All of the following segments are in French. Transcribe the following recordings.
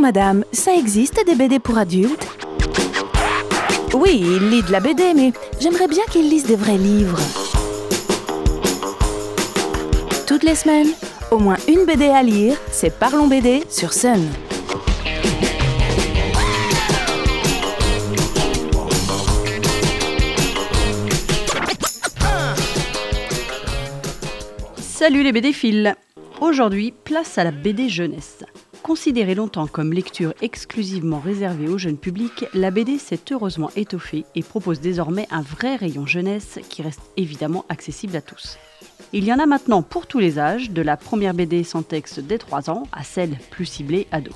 Madame, ça existe des BD pour adultes? Oui, il lit de la BD, mais j'aimerais bien qu'il lise des vrais livres. Toutes les semaines, au moins une BD à lire, c'est Parlons BD sur Sun. Salut les BD Aujourd'hui, place à la BD jeunesse. Considérée longtemps comme lecture exclusivement réservée au jeune public, la BD s'est heureusement étoffée et propose désormais un vrai rayon jeunesse qui reste évidemment accessible à tous. Il y en a maintenant pour tous les âges, de la première BD sans texte dès 3 ans à celle plus ciblée ado.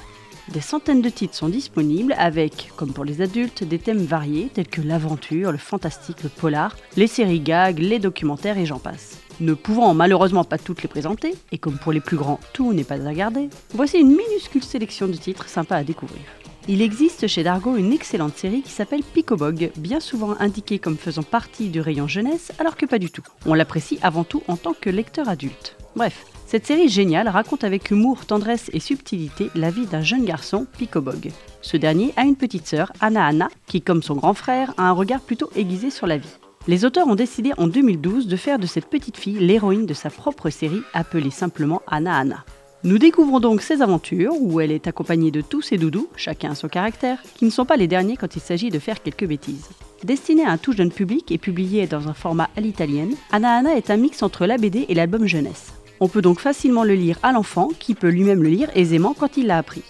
Des centaines de titres sont disponibles avec, comme pour les adultes, des thèmes variés tels que l'aventure, le fantastique, le polar, les séries gags, les documentaires et j'en passe. Ne pouvant malheureusement pas toutes les présenter, et comme pour les plus grands, tout n'est pas à garder, voici une minuscule sélection de titres sympas à découvrir. Il existe chez Dargo une excellente série qui s'appelle Picobog, bien souvent indiquée comme faisant partie du rayon jeunesse, alors que pas du tout. On l'apprécie avant tout en tant que lecteur adulte. Bref, cette série géniale raconte avec humour, tendresse et subtilité la vie d'un jeune garçon, Picobog. Ce dernier a une petite sœur, Anna Anna, qui, comme son grand frère, a un regard plutôt aiguisé sur la vie. Les auteurs ont décidé en 2012 de faire de cette petite fille l'héroïne de sa propre série appelée simplement Anna Anna. Nous découvrons donc ses aventures, où elle est accompagnée de tous ses doudous, chacun son caractère, qui ne sont pas les derniers quand il s'agit de faire quelques bêtises. Destinée à un tout jeune public et publiée dans un format à l'italienne, Anna Anna est un mix entre la BD et l'album jeunesse. On peut donc facilement le lire à l'enfant, qui peut lui-même le lire aisément quand il l'a appris.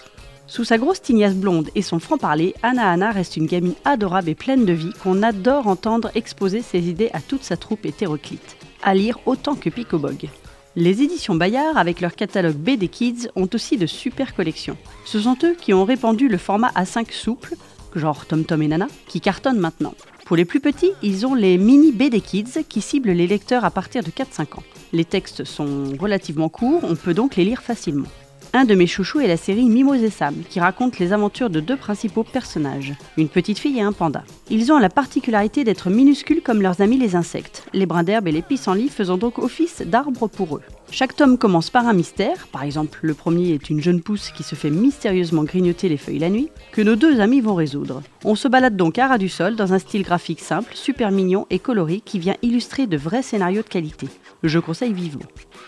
Sous sa grosse tignasse blonde et son franc-parler, Anna Anna reste une gamine adorable et pleine de vie qu'on adore entendre exposer ses idées à toute sa troupe hétéroclite. À lire autant que Picobog. Les éditions Bayard, avec leur catalogue BD Kids, ont aussi de super collections. Ce sont eux qui ont répandu le format A5 souple, genre Tom Tom et Nana, qui cartonne maintenant. Pour les plus petits, ils ont les mini BD Kids qui ciblent les lecteurs à partir de 4-5 ans. Les textes sont relativement courts, on peut donc les lire facilement. Un de mes chouchous est la série Mimos et Sam, qui raconte les aventures de deux principaux personnages, une petite fille et un panda. Ils ont la particularité d'être minuscules comme leurs amis les insectes, les brins d'herbe et les pissenlits faisant donc office d'arbres pour eux. Chaque tome commence par un mystère, par exemple le premier est une jeune pousse qui se fait mystérieusement grignoter les feuilles la nuit, que nos deux amis vont résoudre. On se balade donc à ras du sol dans un style graphique simple, super mignon et coloré qui vient illustrer de vrais scénarios de qualité. Je conseille vivement.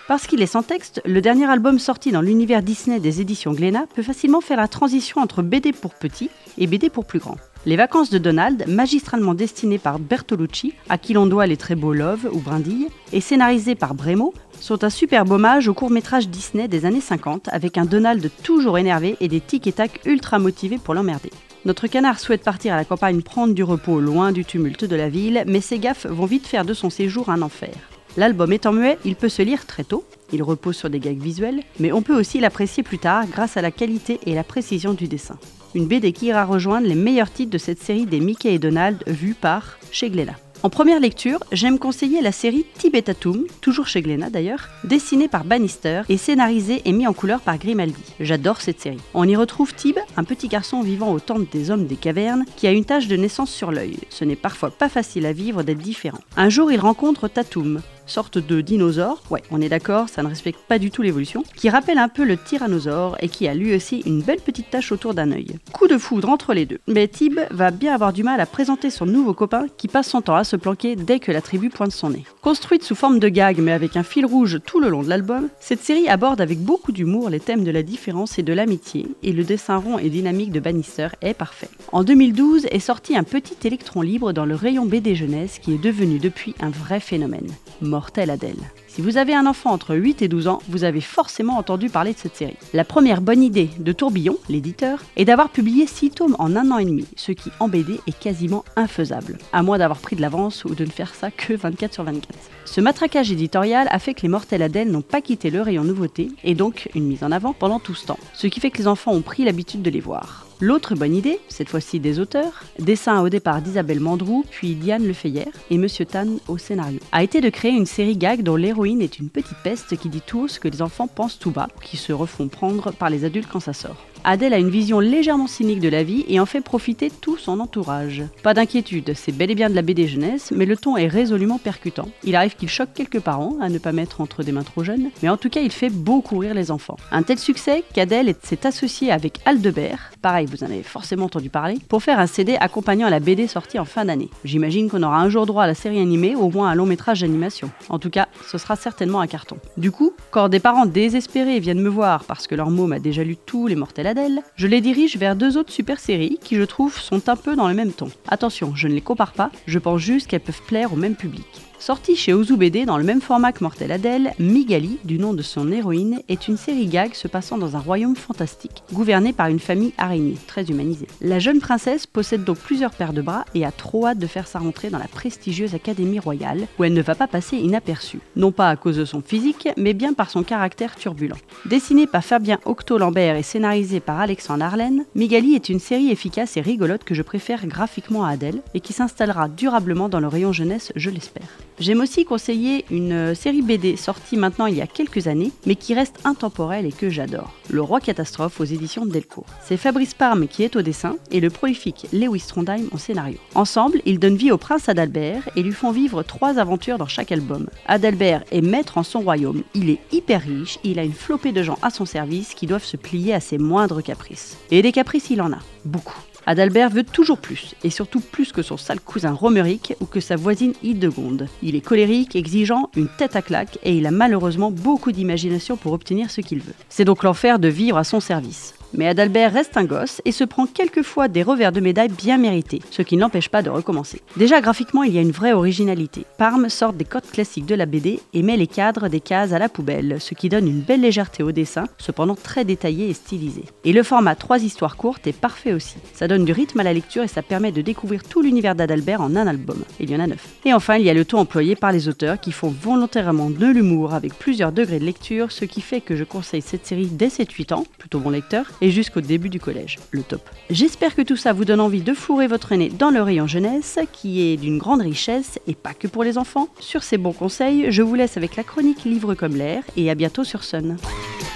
Parce qu'il est sans texte, le dernier album sorti dans l'univers Disney des éditions Glénat peut facilement faire la transition entre BD pour petits et BD pour plus grands. Les vacances de Donald, magistralement destinées par Bertolucci, à qui l'on doit les très beaux Love ou Brindille, et scénarisées par Bremo, sont un superbe hommage au court-métrage Disney des années 50 avec un Donald toujours énervé et des tic et tac ultra motivés pour l'emmerder. Notre canard souhaite partir à la campagne prendre du repos loin du tumulte de la ville, mais ses gaffes vont vite faire de son séjour un enfer. L'album étant muet, il peut se lire très tôt, il repose sur des gags visuels, mais on peut aussi l'apprécier plus tard grâce à la qualité et la précision du dessin. Une BD qui ira rejoindre les meilleurs titres de cette série des Mickey et Donald vus par chez Glénat. En première lecture, j'aime conseiller la série Tibetatum, toujours chez Glénat d'ailleurs, dessinée par Bannister et scénarisée et mise en couleur par Grimaldi. J'adore cette série. On y retrouve Tib, un petit garçon vivant au temple des hommes des cavernes, qui a une tache de naissance sur l'œil. Ce n'est parfois pas facile à vivre d'être différent. Un jour, il rencontre Tatum, sorte de dinosaure, ouais, on est d'accord, ça ne respecte pas du tout l'évolution, qui rappelle un peu le tyrannosaure et qui a lui aussi une belle petite tache autour d'un œil. Coup de foudre entre les deux. Mais Tib va bien avoir du mal à présenter son nouveau copain qui passe son temps à se planquer dès que la tribu pointe son nez. Construite sous forme de gag mais avec un fil rouge tout le long de l'album, cette série aborde avec beaucoup d'humour les thèmes de la différence et de l'amitié et le dessin rond et dynamique de Bannister est parfait. En 2012 est sorti un petit électron libre dans le rayon BD jeunesse qui est devenu depuis un vrai phénomène. Mortel Adèle. Si vous avez un enfant entre 8 et 12 ans, vous avez forcément entendu parler de cette série. La première bonne idée de Tourbillon, l'éditeur, est d'avoir publié 6 tomes en un an et demi, ce qui en BD est quasiment infaisable, à moins d'avoir pris de l'avance ou de ne faire ça que 24 sur 24. Ce matraquage éditorial a fait que les mortels Adèle n'ont pas quitté le rayon nouveauté et donc une mise en avant pendant tout ce temps, ce qui fait que les enfants ont pris l'habitude de les voir. L'autre bonne idée, cette fois-ci des auteurs, dessin au départ d'Isabelle Mandrou, puis Diane Lefeyer et Monsieur Tan au scénario, a été de créer une série gag dont l'héroïne est une petite peste qui dit tout ce que les enfants pensent tout bas, qui se refont prendre par les adultes quand ça sort. Adèle a une vision légèrement cynique de la vie et en fait profiter tout son entourage. Pas d'inquiétude, c'est bel et bien de la BD jeunesse, mais le ton est résolument percutant. Il arrive qu'il choque quelques parents à ne pas mettre entre des mains trop jeunes, mais en tout cas il fait beaucoup rire les enfants. Un tel succès qu'Adèle s'est associée avec Aldebert, pareil vous en avez forcément entendu parler, pour faire un CD accompagnant la BD sortie en fin d'année. J'imagine qu'on aura un jour droit à la série animée au moins un long métrage d'animation. En tout cas, ce sera certainement un carton. Du coup, quand des parents désespérés viennent me voir parce que leur môme a déjà lu tous les mortels Adèle, je les dirige vers deux autres super séries qui je trouve sont un peu dans le même ton. Attention, je ne les compare pas, je pense juste qu'elles peuvent plaire au même public. Sortie chez Ozu BD dans le même format que Mortel Adèle, Migali, du nom de son héroïne, est une série gag se passant dans un royaume fantastique, gouverné par une famille araignée, très humanisée. La jeune princesse possède donc plusieurs paires de bras et a trop hâte de faire sa rentrée dans la prestigieuse Académie royale, où elle ne va pas passer inaperçue. Non pas à cause de son physique, mais bien par son caractère turbulent. Dessinée par Fabien Octo-Lambert et scénarisée par Alexandre Arlen, Migali est une série efficace et rigolote que je préfère graphiquement à Adèle et qui s'installera durablement dans le rayon jeunesse, je l'espère. J'aime aussi conseiller une euh, série BD sortie maintenant il y a quelques années, mais qui reste intemporelle et que j'adore. Le Roi Catastrophe aux éditions Delcourt. C'est Fabrice Parme qui est au dessin et le prolifique Lewis Trondheim au scénario. Ensemble, ils donnent vie au prince Adalbert et lui font vivre trois aventures dans chaque album. Adalbert est maître en son royaume, il est hyper riche, il a une flopée de gens à son service qui doivent se plier à ses moindres caprices. Et des caprices, il en a, beaucoup. Adalbert veut toujours plus, et surtout plus que son sale cousin Romeric ou que sa voisine Hildegonde. Il est colérique, exigeant, une tête à claque, et il a malheureusement beaucoup d'imagination pour obtenir ce qu'il veut. C'est donc l'enfer de vivre à son service. Mais Adalbert reste un gosse et se prend quelquefois des revers de médaille bien mérités, ce qui ne l'empêche pas de recommencer. Déjà graphiquement, il y a une vraie originalité. Parme sort des codes classiques de la BD et met les cadres des cases à la poubelle, ce qui donne une belle légèreté au dessin, cependant très détaillé et stylisé. Et le format 3 histoires courtes est parfait aussi. Ça donne du rythme à la lecture et ça permet de découvrir tout l'univers d'Adalbert en un album. Il y en a neuf. Et enfin, il y a le ton employé par les auteurs qui font volontairement de l'humour avec plusieurs degrés de lecture, ce qui fait que je conseille cette série dès 7-8 ans, plutôt bon lecteur, et jusqu'au début du collège. Le top. J'espère que tout ça vous donne envie de fourrer votre nez dans le rayon jeunesse, qui est d'une grande richesse et pas que pour les enfants. Sur ces bons conseils, je vous laisse avec la chronique Livre comme l'air et à bientôt sur Sun.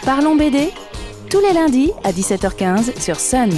Parlons BD tous les lundis à 17h15 sur Sun.